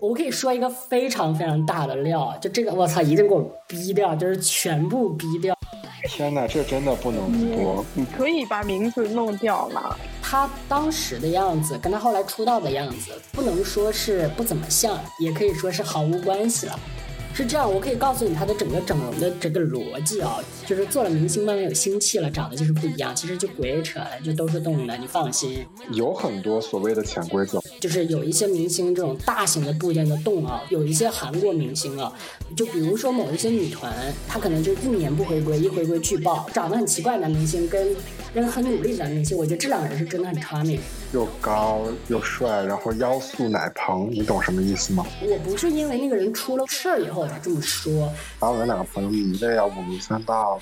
我可以说一个非常非常大的料，就这个我操，一定给我逼掉，就是全部逼掉。天哪，这真的不能播。你可以把名字弄掉了。他当时的样子跟他后来出道的样子，不能说是不怎么像，也可以说是毫无关系了。是这样，我可以告诉你他的整个整容的这个逻辑啊，就是做了明星慢慢有心气了，长得就是不一样。其实就鬼扯了，就都是动的，你放心。有很多所谓的潜规则，就是有一些明星这种大型的部件的动啊，有一些韩国明星啊，就比如说某一些女团，她可能就一年不回归，一回归巨爆，长得很奇怪的男明星跟人很努力的男明星，我觉得这两个人是真的很 charming。又高又帅，然后腰塑奶蓬，你懂什么意思吗？我不是因为那个人出了事儿以后才这么说，把我们两个朋友迷的要五迷三道。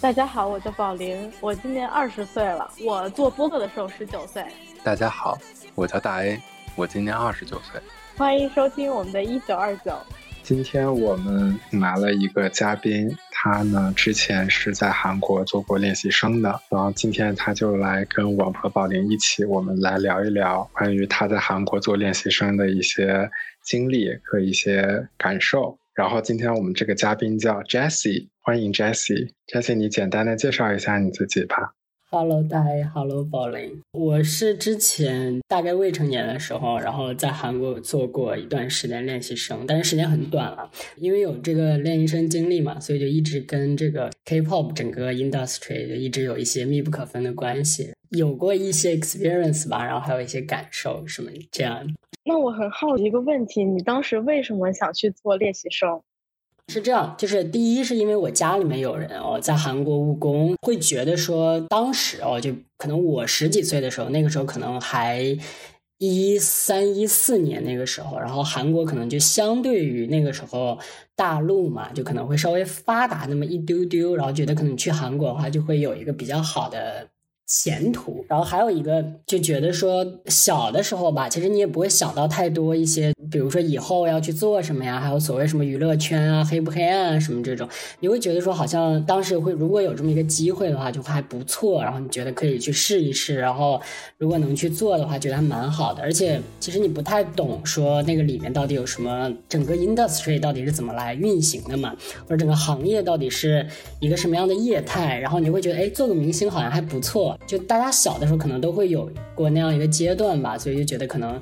大家好，我叫宝林，我今年二十岁了。我做播客的时候十九岁。大家好，我叫大 A，我今年二十九岁。欢迎收听我们的一九二九。今天我们来了一个嘉宾，他呢之前是在韩国做过练习生的，然后今天他就来跟我和宝林一起，我们来聊一聊关于他在韩国做练习生的一些经历和一些感受。然后今天我们这个嘉宾叫 Jessie，欢迎 Jessie。Jessie，你简单的介绍一下你自己吧。Hello，大家，Hello，宝林，我是之前大概未成年的时候，然后在韩国做过一段时间练习生，但是时间很短了，因为有这个练习生经历嘛，所以就一直跟这个 K-pop 整个 industry 就一直有一些密不可分的关系，有过一些 experience 吧，然后还有一些感受什么这样。那我很好奇一个问题，你当时为什么想去做练习生？是这样，就是第一是因为我家里面有人哦，在韩国务工，会觉得说当时哦，就可能我十几岁的时候，那个时候可能还一三一四年那个时候，然后韩国可能就相对于那个时候大陆嘛，就可能会稍微发达那么一丢丢，然后觉得可能去韩国的话就会有一个比较好的。前途，然后还有一个就觉得说小的时候吧，其实你也不会想到太多一些，比如说以后要去做什么呀，还有所谓什么娱乐圈啊、黑不黑暗啊什么这种，你会觉得说好像当时会如果有这么一个机会的话，就还不错，然后你觉得可以去试一试，然后如果能去做的话，觉得还蛮好的。而且其实你不太懂说那个里面到底有什么，整个 industry 到底是怎么来运行的嘛，或者整个行业到底是一个什么样的业态，然后你会觉得哎，做个明星好像还不错。就大家小的时候可能都会有过那样一个阶段吧，所以就觉得可能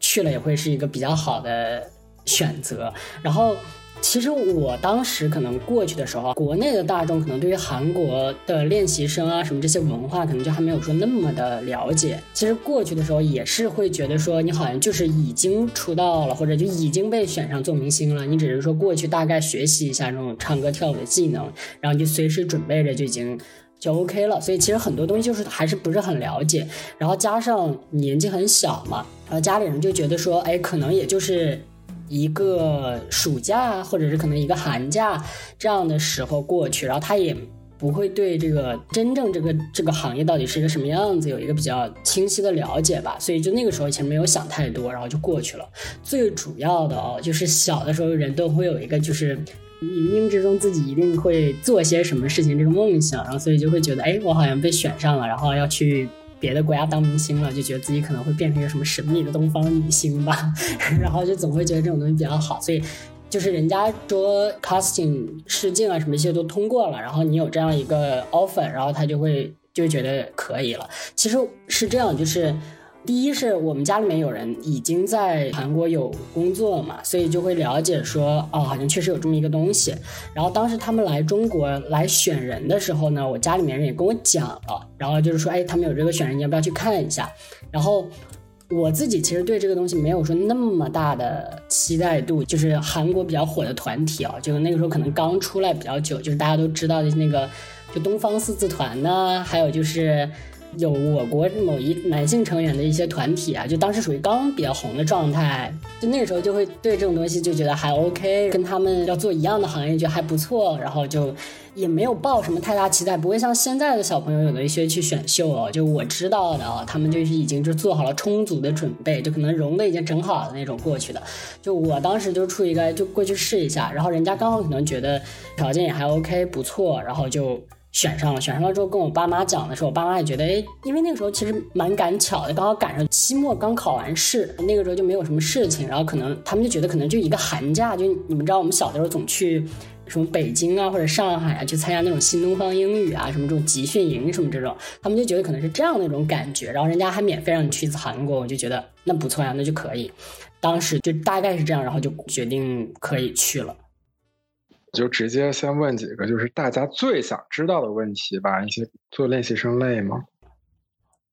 去了也会是一个比较好的选择。然后其实我当时可能过去的时候，国内的大众可能对于韩国的练习生啊什么这些文化，可能就还没有说那么的了解。其实过去的时候也是会觉得说，你好像就是已经出道了，或者就已经被选上做明星了，你只是说过去大概学习一下这种唱歌跳舞的技能，然后就随时准备着就已经。就 OK 了，所以其实很多东西就是还是不是很了解，然后加上年纪很小嘛，然后家里人就觉得说，哎，可能也就是一个暑假或者是可能一个寒假这样的时候过去，然后他也不会对这个真正这个这个行业到底是一个什么样子有一个比较清晰的了解吧，所以就那个时候其实没有想太多，然后就过去了。最主要的哦，就是小的时候人都会有一个就是。冥冥之中自己一定会做些什么事情，这个梦想，然后所以就会觉得，哎，我好像被选上了，然后要去别的国家当明星了，就觉得自己可能会变成一个什么神秘的东方女星吧，然后就总会觉得这种东西比较好，所以就是人家说 casting 试镜啊什么一些都通过了，然后你有这样一个 offer，然后他就会就觉得可以了。其实是这样，就是。第一是我们家里面有人已经在韩国有工作了嘛，所以就会了解说，哦，好像确实有这么一个东西。然后当时他们来中国来选人的时候呢，我家里面人也跟我讲了，然后就是说，哎，他们有这个选人，你要不要去看一下？然后我自己其实对这个东西没有说那么大的期待度，就是韩国比较火的团体啊，就那个时候可能刚出来比较久，就是大家都知道的那个，就东方四字团呢，还有就是。有我国某一男性成员的一些团体啊，就当时属于刚比较红的状态，就那个时候就会对这种东西就觉得还 OK，跟他们要做一样的行业，就还不错，然后就也没有抱什么太大期待，不会像现在的小朋友有的一些去选秀哦，就我知道的啊，他们就是已经就做好了充足的准备，就可能容的已经整好了那种过去的。就我当时就处于一个就过去试一下，然后人家刚好可能觉得条件也还 OK 不错，然后就。选上了，选上了之后跟我爸妈讲的时候，我爸妈也觉得，哎，因为那个时候其实蛮赶巧的，刚好赶上期末刚考完试，那个时候就没有什么事情，然后可能他们就觉得可能就一个寒假，就你们知道我们小的时候总去什么北京啊或者上海啊去参加那种新东方英语啊什么这种集训营什么这种，他们就觉得可能是这样的一种感觉，然后人家还免费让你去一次韩国，我就觉得那不错呀，那就可以，当时就大概是这样，然后就决定可以去了。就直接先问几个，就是大家最想知道的问题吧。一些做练习生累吗？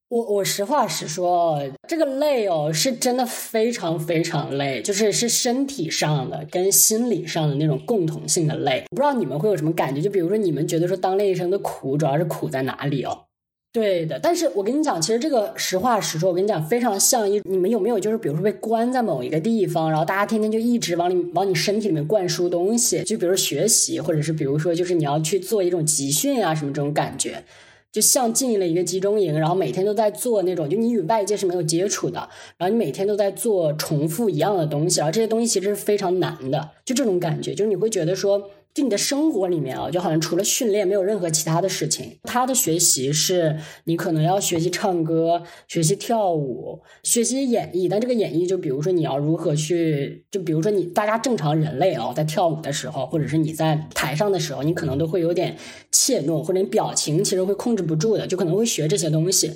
我我实话实说，这个累哦，是真的非常非常累，就是是身体上的跟心理上的那种共同性的累。不知道你们会有什么感觉？就比如说你们觉得说当练习生的苦，主要是苦在哪里哦？对的，但是我跟你讲，其实这个实话实说，我跟你讲，非常像一你们有没有就是比如说被关在某一个地方，然后大家天天就一直往里往你身体里面灌输东西，就比如学习，或者是比如说就是你要去做一种集训啊什么这种感觉，就像进了一个集中营，然后每天都在做那种，就你与外界是没有接触的，然后你每天都在做重复一样的东西，然后这些东西其实是非常难的，就这种感觉，就是你会觉得说。就你的生活里面啊，就好像除了训练没有任何其他的事情。他的学习是你可能要学习唱歌、学习跳舞、学习演绎，但这个演绎就比如说你要如何去，就比如说你大家正常人类啊，在跳舞的时候，或者是你在台上的时候，你可能都会有点怯懦，或者你表情其实会控制不住的，就可能会学这些东西。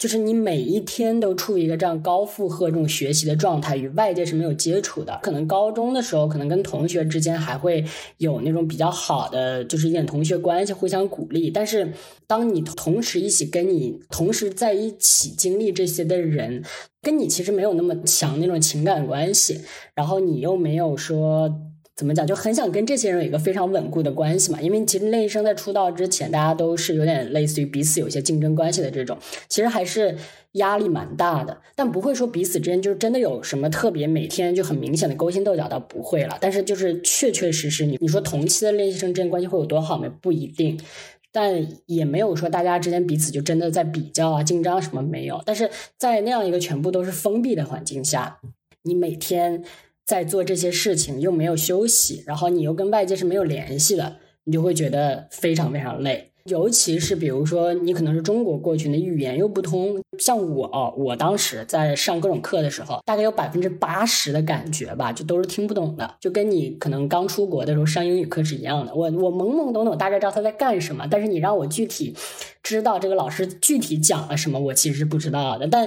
就是你每一天都处于一个这样高负荷这种学习的状态，与外界是没有接触的。可能高中的时候，可能跟同学之间还会有那种比较好的，就是一点同学关系，互相鼓励。但是，当你同时一起跟你同时在一起经历这些的人，跟你其实没有那么强那种情感关系，然后你又没有说。怎么讲？就很想跟这些人有一个非常稳固的关系嘛。因为其实练习生在出道之前，大家都是有点类似于彼此有一些竞争关系的这种，其实还是压力蛮大的。但不会说彼此之间就是真的有什么特别每天就很明显的勾心斗角，倒不会了。但是就是确确实实，你你说同期的练习生之间关系会有多好吗？不一定。但也没有说大家之间彼此就真的在比较啊、竞争什么没有。但是在那样一个全部都是封闭的环境下，你每天。在做这些事情又没有休息，然后你又跟外界是没有联系的，你就会觉得非常非常累。尤其是比如说你可能是中国过去的语言又不通，像我，我当时在上各种课的时候，大概有百分之八十的感觉吧，就都是听不懂的，就跟你可能刚出国的时候上英语课是一样的。我我懵懵懂懂大概知道他在干什么，但是你让我具体知道这个老师具体讲了什么，我其实是不知道的。但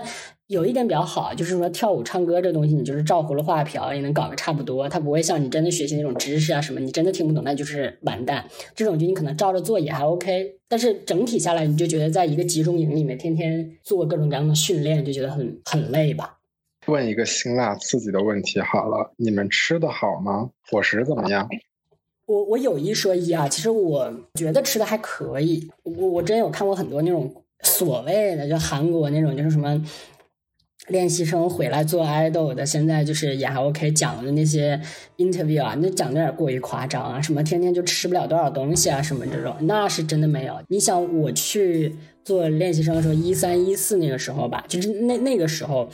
有一点比较好，就是说跳舞、唱歌这东西，你就是照葫芦画瓢也能搞个差不多。它不会像你真的学习那种知识啊什么，你真的听不懂，那就是完蛋。这种就你可能照着做也还 OK，但是整体下来，你就觉得在一个集中营里面天天做各种各样的训练，就觉得很很累吧。问一个辛辣刺激的问题好了，你们吃的好吗？伙食怎么样？我我有一说一啊，其实我觉得吃的还可以。我我真有看过很多那种所谓的就韩国那种就是什么。练习生回来做 idol 的，现在就是也还 OK，讲的那些 interview 啊，那讲的有点过于夸张啊，什么天天就吃不了多少东西啊，什么这种，那是真的没有。你想我去做练习生的时候，一三一四那个时候吧，就是那那个时候。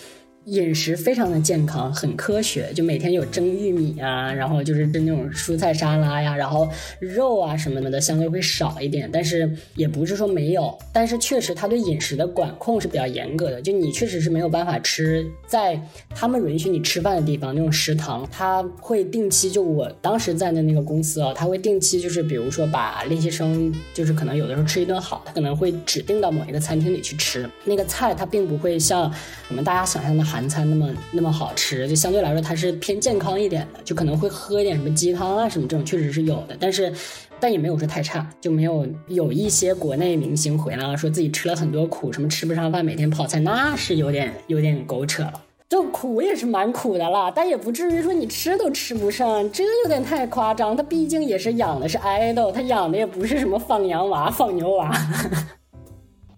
饮食非常的健康，很科学，就每天有蒸玉米啊，然后就是蒸那种蔬菜沙拉呀，然后肉啊什么的相对会少一点，但是也不是说没有，但是确实他对饮食的管控是比较严格的，就你确实是没有办法吃在他们允许你吃饭的地方那种食堂，他会定期就我当时在的那个公司啊，他会定期就是比如说把练习生就是可能有的时候吃一顿好，他可能会指定到某一个餐厅里去吃。那个菜，他并不会像我们大家想象的韩。餐那么那么好吃，就相对来说它是偏健康一点的，就可能会喝一点什么鸡汤啊什么这种，确实是有的，但是但也没有说太差，就没有有一些国内明星回来了，说自己吃了很多苦，什么吃不上饭，每天泡菜，那是有点有点狗扯了。就苦也是蛮苦的啦，但也不至于说你吃都吃不上，这有点太夸张。他毕竟也是养的是爱豆，他养的也不是什么放羊娃、放牛娃。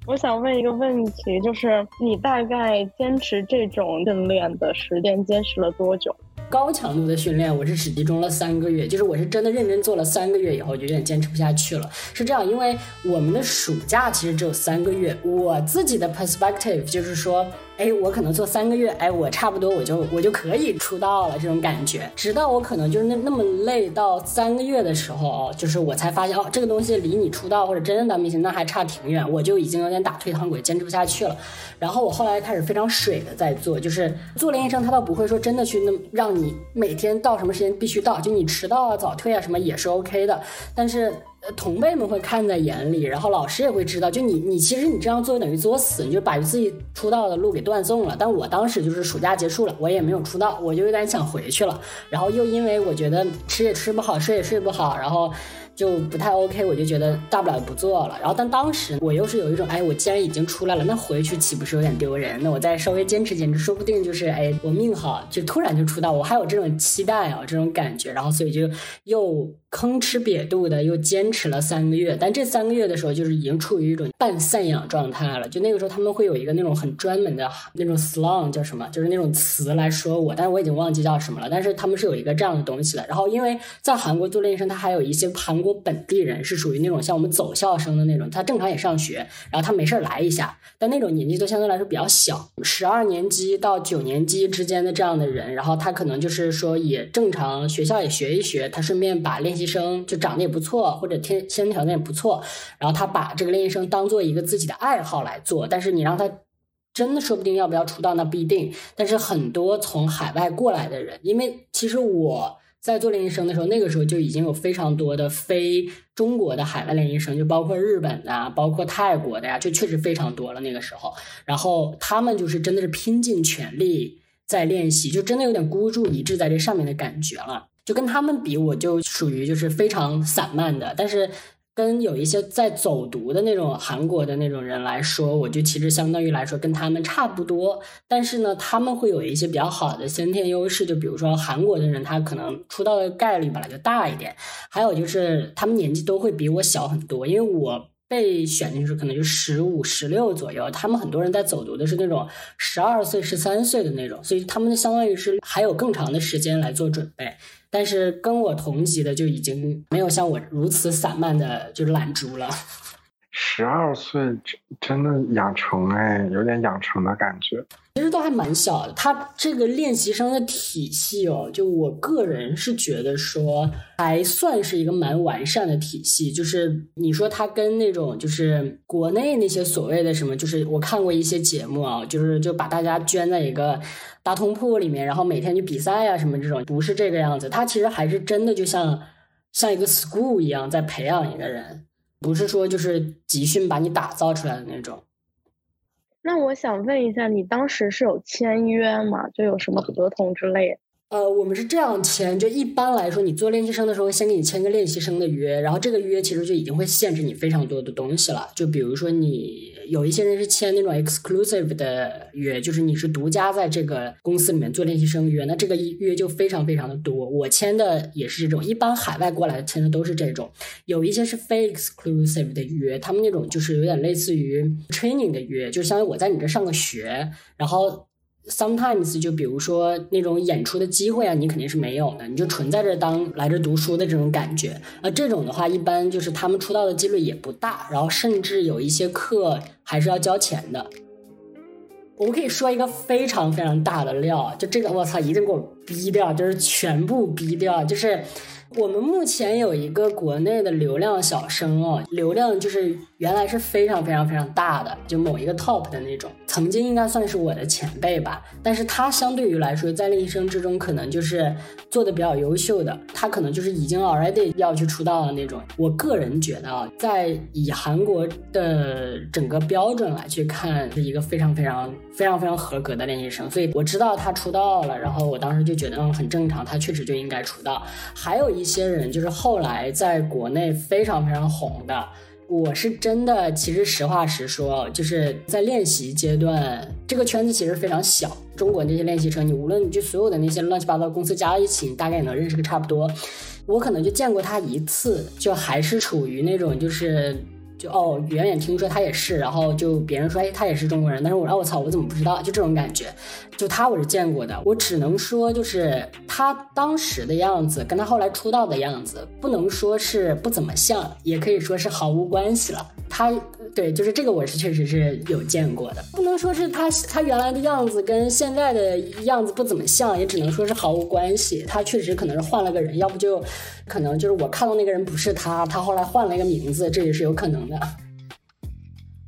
我想问一个问题，就是你大概坚持这种训练的时间坚持了多久？高强度的训练，我是只集中了三个月，就是我是真的认真做了三个月以后，就有点坚持不下去了。是这样，因为我们的暑假其实只有三个月，我自己的 perspective 就是说。哎，我可能做三个月，哎，我差不多我就我就可以出道了，这种感觉。直到我可能就是那那么累到三个月的时候哦，就是我才发现哦，这个东西离你出道或者真正当明星那还差挺远，我就已经有点打退堂鼓，坚持不下去了。然后我后来开始非常水的在做，就是做练习生，他倒不会说真的去那么让你每天到什么时间必须到，就你迟到啊、早退啊什么也是 OK 的，但是。呃同辈们会看在眼里，然后老师也会知道，就你你其实你这样做等于作死，你就把自己出道的路给断送了。但我当时就是暑假结束了，我也没有出道，我就有点想回去了。然后又因为我觉得吃也吃不好，睡也睡不好，然后。就不太 OK，我就觉得大不了不做了。然后，但当时我又是有一种，哎，我既然已经出来了，那回去岂不是有点丢人？那我再稍微坚持坚持，说不定就是，哎，我命好，就突然就出道。我还有这种期待啊，这种感觉。然后，所以就又吭哧瘪肚的又坚持了三个月。但这三个月的时候，就是已经处于一种半散养状态了。就那个时候，他们会有一个那种很专门的那种 slang 叫什么，就是那种词来说我，但是我已经忘记叫什么了。但是他们是有一个这样的东西的。然后，因为在韩国做练习生，他还有一些韩国。本地人是属于那种像我们走校生的那种，他正常也上学，然后他没事儿来一下，但那种年纪都相对来说比较小，十二年级到九年级之间的这样的人，然后他可能就是说也正常学校也学一学，他顺便把练习生就长得也不错，或者天先天条件也不错，然后他把这个练习生当做一个自己的爱好来做，但是你让他真的说不定要不要出道那不一定，但是很多从海外过来的人，因为其实我。在做练习生的时候，那个时候就已经有非常多的非中国的海外练习生，就包括日本的，包括泰国的呀，就确实非常多了。那个时候，然后他们就是真的是拼尽全力在练习，就真的有点孤注一掷在这上面的感觉了。就跟他们比，我就属于就是非常散漫的，但是。跟有一些在走读的那种韩国的那种人来说，我就其实相当于来说跟他们差不多。但是呢，他们会有一些比较好的先天优势，就比如说韩国的人，他可能出道的概率本来就大一点。还有就是他们年纪都会比我小很多，因为我被选进去可能就十五、十六左右，他们很多人在走读的是那种十二岁、十三岁的那种，所以他们相当于是还有更长的时间来做准备。但是跟我同级的就已经没有像我如此散漫的，就是懒猪了。十二岁真真的养成哎，有点养成的感觉。其实都还蛮小的。他这个练习生的体系哦，就我个人是觉得说还算是一个蛮完善的体系。就是你说他跟那种就是国内那些所谓的什么，就是我看过一些节目啊，就是就把大家圈在一个大通铺里面，然后每天去比赛啊什么这种，不是这个样子。他其实还是真的就像像一个 school 一样在培养一个人，不是说就是集训把你打造出来的那种。那我想问一下，你当时是有签约吗？就有什么合同之类？呃，我们是这样签，就一般来说，你做练习生的时候，先给你签个练习生的约，然后这个约其实就已经会限制你非常多的东西了。就比如说，你有一些人是签那种 exclusive 的约，就是你是独家在这个公司里面做练习生约，那这个约就非常非常的多。我签的也是这种，一般海外过来签的都是这种。有一些是非 exclusive 的约，他们那种就是有点类似于 training 的约，就相当于我在你这上个学，然后。Sometimes 就比如说那种演出的机会啊，你肯定是没有的，你就纯在这当来这读书的这种感觉。啊，这种的话，一般就是他们出道的几率也不大，然后甚至有一些课还是要交钱的。我们可以说一个非常非常大的料，就这个我操，一定给我逼掉，就是全部逼掉，就是。我们目前有一个国内的流量小生哦，流量就是原来是非常非常非常大的，就某一个 top 的那种，曾经应该算是我的前辈吧。但是他相对于来说，在练习生之中，可能就是做的比较优秀的，他可能就是已经 already 要去出道的那种。我个人觉得啊，在以韩国的整个标准来去看，是一个非常非常非常非常合格的练习生。所以我知道他出道了，然后我当时就觉得嗯很正常，他确实就应该出道。还有一。些人就是后来在国内非常非常红的，我是真的，其实实话实说，就是在练习阶段，这个圈子其实非常小。中国那些练习生，你无论就所有的那些乱七八糟公司加在一起，你大概也能认识个差不多。我可能就见过他一次，就还是处于那种就是。就哦，远远听说他也是，然后就别人说哎他也是中国人，但是我说我操我怎么不知道？就这种感觉，就他我是见过的，我只能说就是他当时的样子跟他后来出道的样子，不能说是不怎么像，也可以说是毫无关系了。他对，就是这个我是确实是有见过的，不能说是他他原来的样子跟现在的样子不怎么像，也只能说是毫无关系。他确实可能是换了个人，要不就可能就是我看到那个人不是他，他后来换了一个名字，这也是有可能的。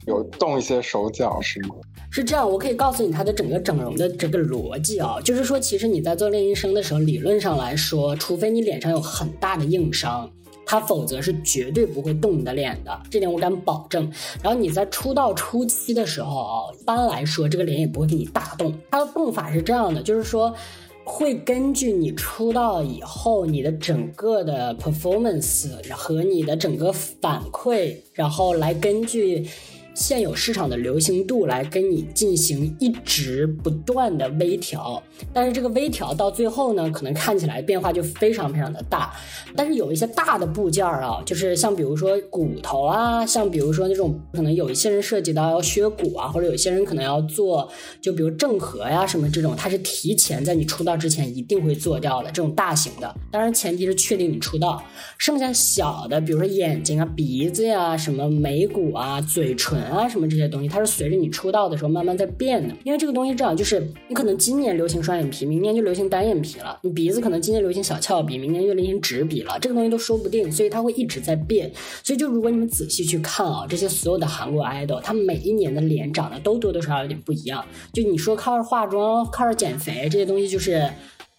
有动一些手脚是吗？是这样，我可以告诉你他的整个整容的这个逻辑啊，就是说，其实你在做练习生的时候，理论上来说，除非你脸上有很大的硬伤，他否则是绝对不会动你的脸的，这点我敢保证。然后你在出道初期的时候啊，一般来说这个脸也不会给你大动，它的动法是这样的，就是说会根据你出道以后你的整个的 performance 和你的整个反馈，然后来根据。现有市场的流行度来跟你进行一直不断的微调，但是这个微调到最后呢，可能看起来变化就非常非常的大。但是有一些大的部件啊，就是像比如说骨头啊，像比如说那种可能有一些人涉及到要削骨啊，或者有些人可能要做，就比如正颌呀什么这种，它是提前在你出道之前一定会做掉的这种大型的。当然前提是确定你出道，剩下小的，比如说眼睛啊、鼻子呀、什么眉骨啊、嘴唇。啊，什么这些东西，它是随着你出道的时候慢慢在变的。因为这个东西这样，就是你可能今年流行双眼皮，明年就流行单眼皮了；你鼻子可能今年流行小翘鼻，明年就流行直鼻了。这个东西都说不定，所以它会一直在变。所以就如果你们仔细去看啊，这些所有的韩国 idol，他们每一年的脸长得都多多少少有点不一样。就你说靠着化妆、靠着减肥这些东西，就是。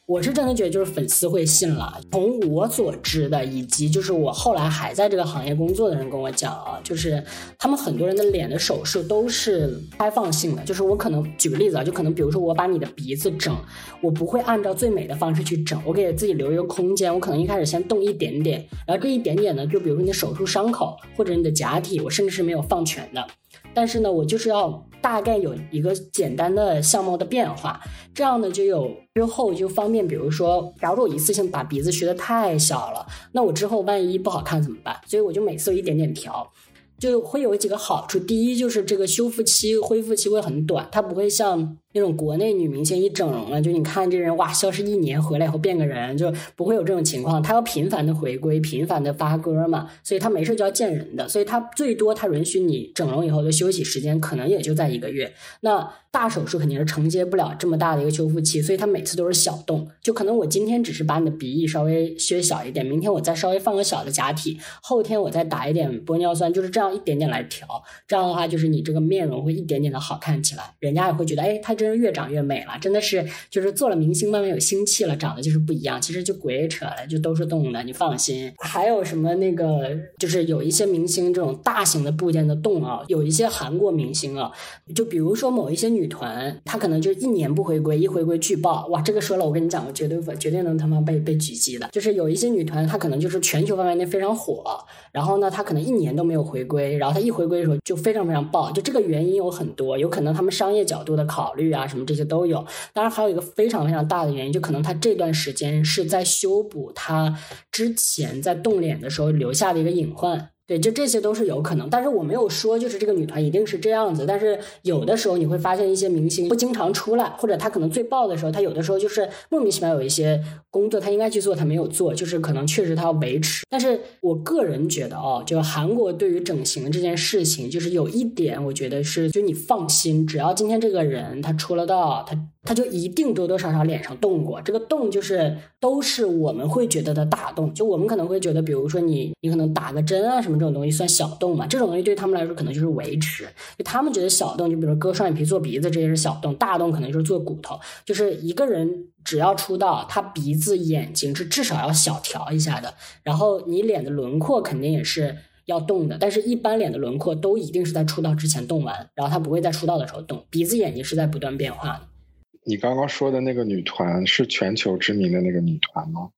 我是真的觉得，就是粉丝会信了。从我所知的，以及就是我后来还在这个行业工作的人跟我讲啊，就是他们很多人的脸的手术都是开放性的。就是我可能举个例子啊，就可能比如说我把你的鼻子整，我不会按照最美的方式去整，我给自己留一个空间，我可能一开始先动一点点，然后这一点点呢，就比如说你的手术伤口或者你的假体，我甚至是没有放全的。但是呢，我就是要大概有一个简单的相貌的变化，这样呢就有之后就方便。比如说，假如我一次性把鼻子削的太小了，那我之后万一不好看怎么办？所以我就每次一点点调。就会有几个好处，第一就是这个修复期、恢复期会很短，它不会像那种国内女明星一整容了，就你看这人哇，消失一年回来以后变个人，就不会有这种情况。她要频繁的回归，频繁的发歌嘛，所以她没事就要见人的，所以她最多她允许你整容以后的休息时间可能也就在一个月。那大手术肯定是承接不了这么大的一个修复期，所以她每次都是小动，就可能我今天只是把你的鼻翼稍微削小一点，明天我再稍微放个小的假体，后天我再打一点玻尿酸，就是这样一点点来调。这样的话，就是你这个面容会一点点的好看起来，人家也会觉得，哎，她真是越长越美了，真的是就是做了明星慢慢有心气了，长得就是不一样。其实就鬼扯了，就都是动物的，你放心。还有什么那个，就是有一些明星这种大型的部件的动啊，有一些韩国明星啊，就比如说某一些女。团，她可能就一年不回归，一回归巨爆，哇！这个说了，我跟你讲，我绝对绝对能他妈被被狙击的。就是有一些女团，她可能就是全球范围内非常火，然后呢，她可能一年都没有回归，然后她一回归的时候就非常非常爆。就这个原因有很多，有可能他们商业角度的考虑啊，什么这些都有。当然还有一个非常非常大的原因，就可能他这段时间是在修补他之前在动脸的时候留下的一个隐患。对，就这些都是有可能，但是我没有说就是这个女团一定是这样子。但是有的时候你会发现一些明星不经常出来，或者他可能最爆的时候，他有的时候就是莫名其妙有一些工作他应该去做他没有做，就是可能确实他要维持。但是我个人觉得哦，就韩国对于整形这件事情，就是有一点我觉得是，就你放心，只要今天这个人他出了道，他。他就一定多多少少脸上动过，这个动就是都是我们会觉得的大动，就我们可能会觉得，比如说你你可能打个针啊什么这种东西算小动嘛，这种东西对他们来说可能就是维持，就他们觉得小动，就比如割双眼皮、做鼻子这些是小动，大动可能就是做骨头，就是一个人只要出道，他鼻子、眼睛是至少要小调一下的，然后你脸的轮廓肯定也是要动的，但是一般脸的轮廓都一定是在出道之前动完，然后他不会在出道的时候动，鼻子、眼睛是在不断变化的。你刚刚说的那个女团是全球知名的那个女团吗？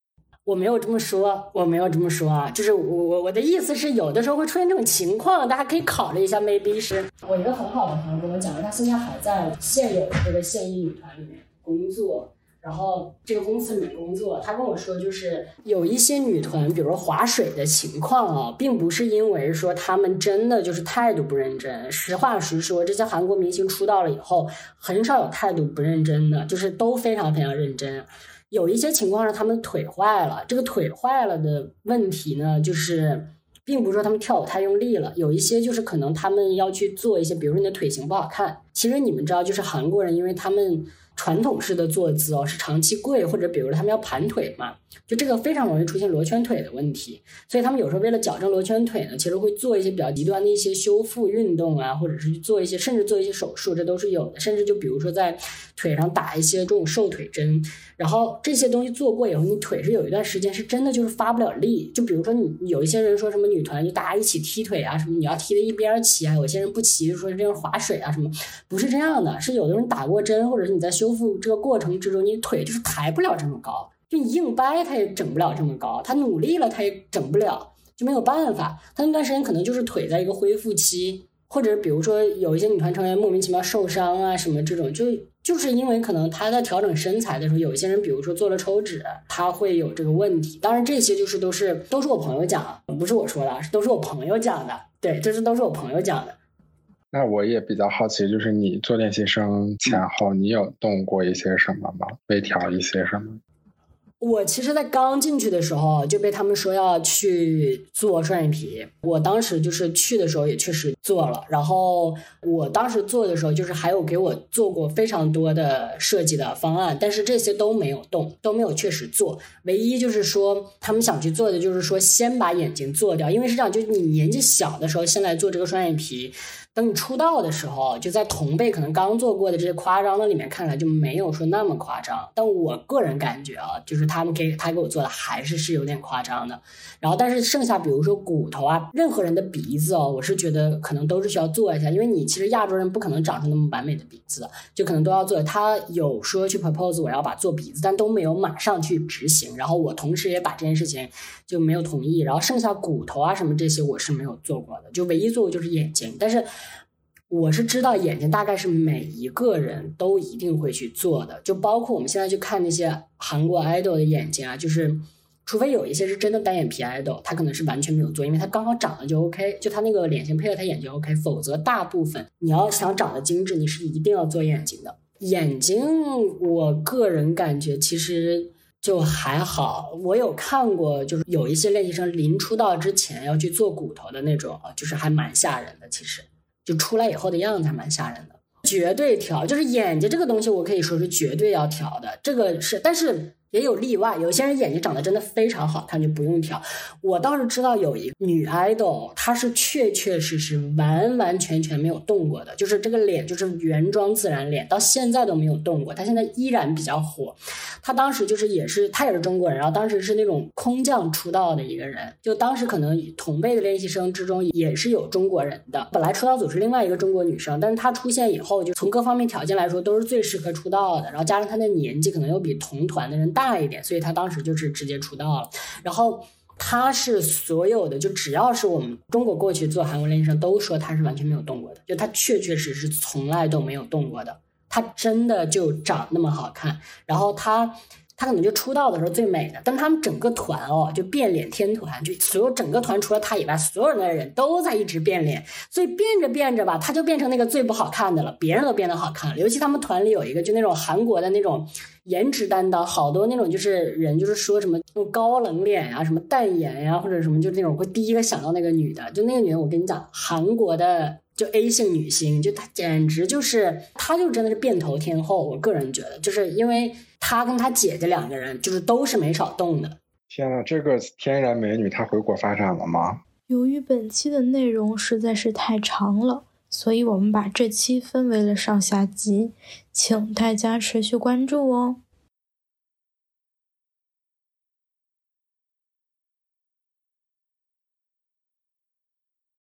我没有这么说，我没有这么说啊，就是我我我的意思是，有的时候会出现这种情况，大家可以考虑一下。maybe 是我一个很好的朋友跟我讲，他现在还在现有的这个现役女团里面工作。然后这个公司里面工作，他跟我说，就是有一些女团，比如说划水的情况啊，并不是因为说他们真的就是态度不认真。实话实说，这些韩国明星出道了以后，很少有态度不认真的，就是都非常非常认真。有一些情况是他们腿坏了，这个腿坏了的问题呢，就是并不是说他们跳舞太用力了，有一些就是可能他们要去做一些，比如说你的腿型不好看。其实你们知道，就是韩国人，因为他们。传统式的坐姿哦，是长期跪或者比如他们要盘腿嘛，就这个非常容易出现罗圈腿的问题，所以他们有时候为了矫正罗圈腿呢，其实会做一些比较极端的一些修复运动啊，或者是去做一些甚至做一些手术，这都是有的。甚至就比如说在腿上打一些这种瘦腿针，然后这些东西做过以后，你腿是有一段时间是真的就是发不了力。就比如说你有一些人说什么女团就大家一起踢腿啊什么，你要踢的一边齐啊，有些人不齐，就说这样划水啊什么，不是这样的，是有的人打过针，或者是你在修。复这个过程之中，你腿就是抬不了这么高，就你硬掰它也整不了这么高，他努力了他也整不了，就没有办法。他那段时间可能就是腿在一个恢复期，或者比如说有一些女团成员莫名其妙受伤啊什么这种，就就是因为可能他在调整身材的时候，有一些人比如说做了抽脂，他会有这个问题。当然这些就是都是都是我朋友讲，不是我说的，都是我朋友讲的。对，这是都是我朋友讲的。那我也比较好奇，就是你做练习生前后，你有动过一些什么吗？微调一些什么？我其实，在刚进去的时候就被他们说要去做双眼皮。我当时就是去的时候也确实做了，然后我当时做的时候，就是还有给我做过非常多的设计的方案，但是这些都没有动，都没有确实做。唯一就是说，他们想去做的就是说，先把眼睛做掉，因为是这样，就你年纪小的时候，先来做这个双眼皮。等你出道的时候，就在同辈可能刚做过的这些夸张的里面看来就没有说那么夸张。但我个人感觉啊，就是他们给他给我做的还是是有点夸张的。然后，但是剩下比如说骨头啊，任何人的鼻子哦，我是觉得可能都是需要做一下，因为你其实亚洲人不可能长出那么完美的鼻子，就可能都要做。他有说去 propose 我要把做鼻子，但都没有马上去执行。然后我同时也把这件事情就没有同意。然后剩下骨头啊什么这些我是没有做过的，就唯一做过就是眼睛，但是。我是知道眼睛大概是每一个人都一定会去做的，就包括我们现在去看那些韩国 idol 的眼睛啊，就是除非有一些是真的单眼皮 idol，他可能是完全没有做，因为他刚好长得就 OK，就他那个脸型配合他眼睛 OK，否则大部分你要想长得精致，你是一定要做眼睛的。眼睛，我个人感觉其实就还好，我有看过，就是有一些练习生临出道之前要去做骨头的那种，就是还蛮吓人的，其实。就出来以后的样子还蛮吓人的，绝对调，就是眼睛这个东西，我可以说是绝对要调的，这个是，但是。也有例外，有些人眼睛长得真的非常好看，就不用调。我倒是知道有一个女 idol，她是确确实实完完全全没有动过的，就是这个脸就是原装自然脸，到现在都没有动过。她现在依然比较火。她当时就是也是她也是中国人，然后当时是那种空降出道的一个人，就当时可能同辈的练习生之中也是有中国人的。本来出道组是另外一个中国女生，但是她出现以后，就从各方面条件来说都是最适合出道的，然后加上她的年纪可能又比同团的人大。一点，所以他当时就是直接出道了。然后他是所有的，就只要是我们中国过去做韩国练习生，都说他是完全没有动过的，就他确确实实从来都没有动过的。他真的就长那么好看，然后他。他可能就出道的时候最美的，但他们整个团哦，就变脸天团，就所有整个团除了他以外，所有的人都在一直变脸，所以变着变着吧，他就变成那个最不好看的了，别人都变得好看了。尤其他们团里有一个，就那种韩国的那种颜值担当，好多那种就是人就是说什么那种高冷脸呀，什么淡颜呀，或者什么就那种会第一个想到那个女的，就那个女的，我跟你讲，韩国的。就 A 姓女星，就她简直就是，她就真的是变头天后。我个人觉得，就是因为她跟她姐姐两个人，就是都是没少动的。天呐，这个天然美女她回国发展了吗？由于本期的内容实在是太长了，所以我们把这期分为了上下集，请大家持续关注哦。